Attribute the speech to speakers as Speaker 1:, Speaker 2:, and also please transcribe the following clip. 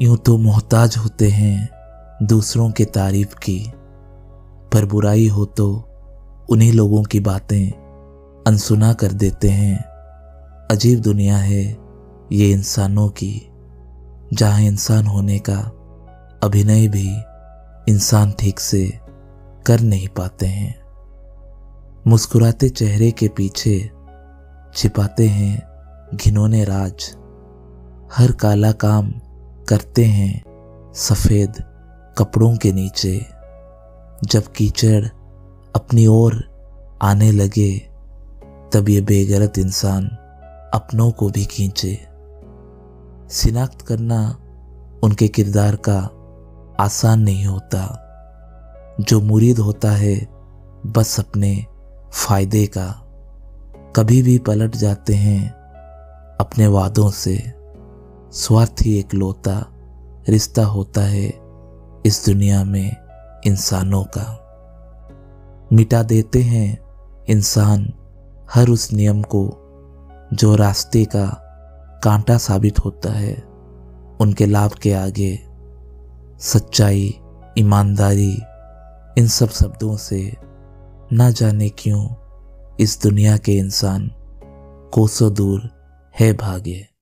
Speaker 1: यूँ तो मोहताज होते हैं दूसरों के तारीफ़ की, पर बुराई हो तो उन्हीं लोगों की बातें अनसुना कर देते हैं। अजीब दुनिया है ये इंसानों की, जहाँ इंसान होने का अभिनय भी इंसान ठीक से कर नहीं पाते हैं। मुस्कुराते चेहरे के पीछे छिपाते हैं घिनौने राज। हर काला काम करते हैं सफ़ेद कपड़ों के नीचे जब कीचड़ अपनी ओर आने लगे, तब ये बेगरत इंसान अपनों को भी खींचे। शिनाख्त करना उनके किरदार का आसान नहीं होता। जो मुरीद होता है, बस अपने फ़ायदे का। कभी भी पलट जाते हैं अपने वादों से। स्वार्थी एक लोता रिश्ता होता है इस दुनिया में इंसानों का। मिटा देते हैं इंसान हर उस नियम को जो रास्ते का कांटा साबित होता है। उनके लाभ के आगे सच्चाई, ईमानदारी इन सब शब्दों से ना जाने क्यों इस दुनिया के इंसान कोसों दूर है भागे।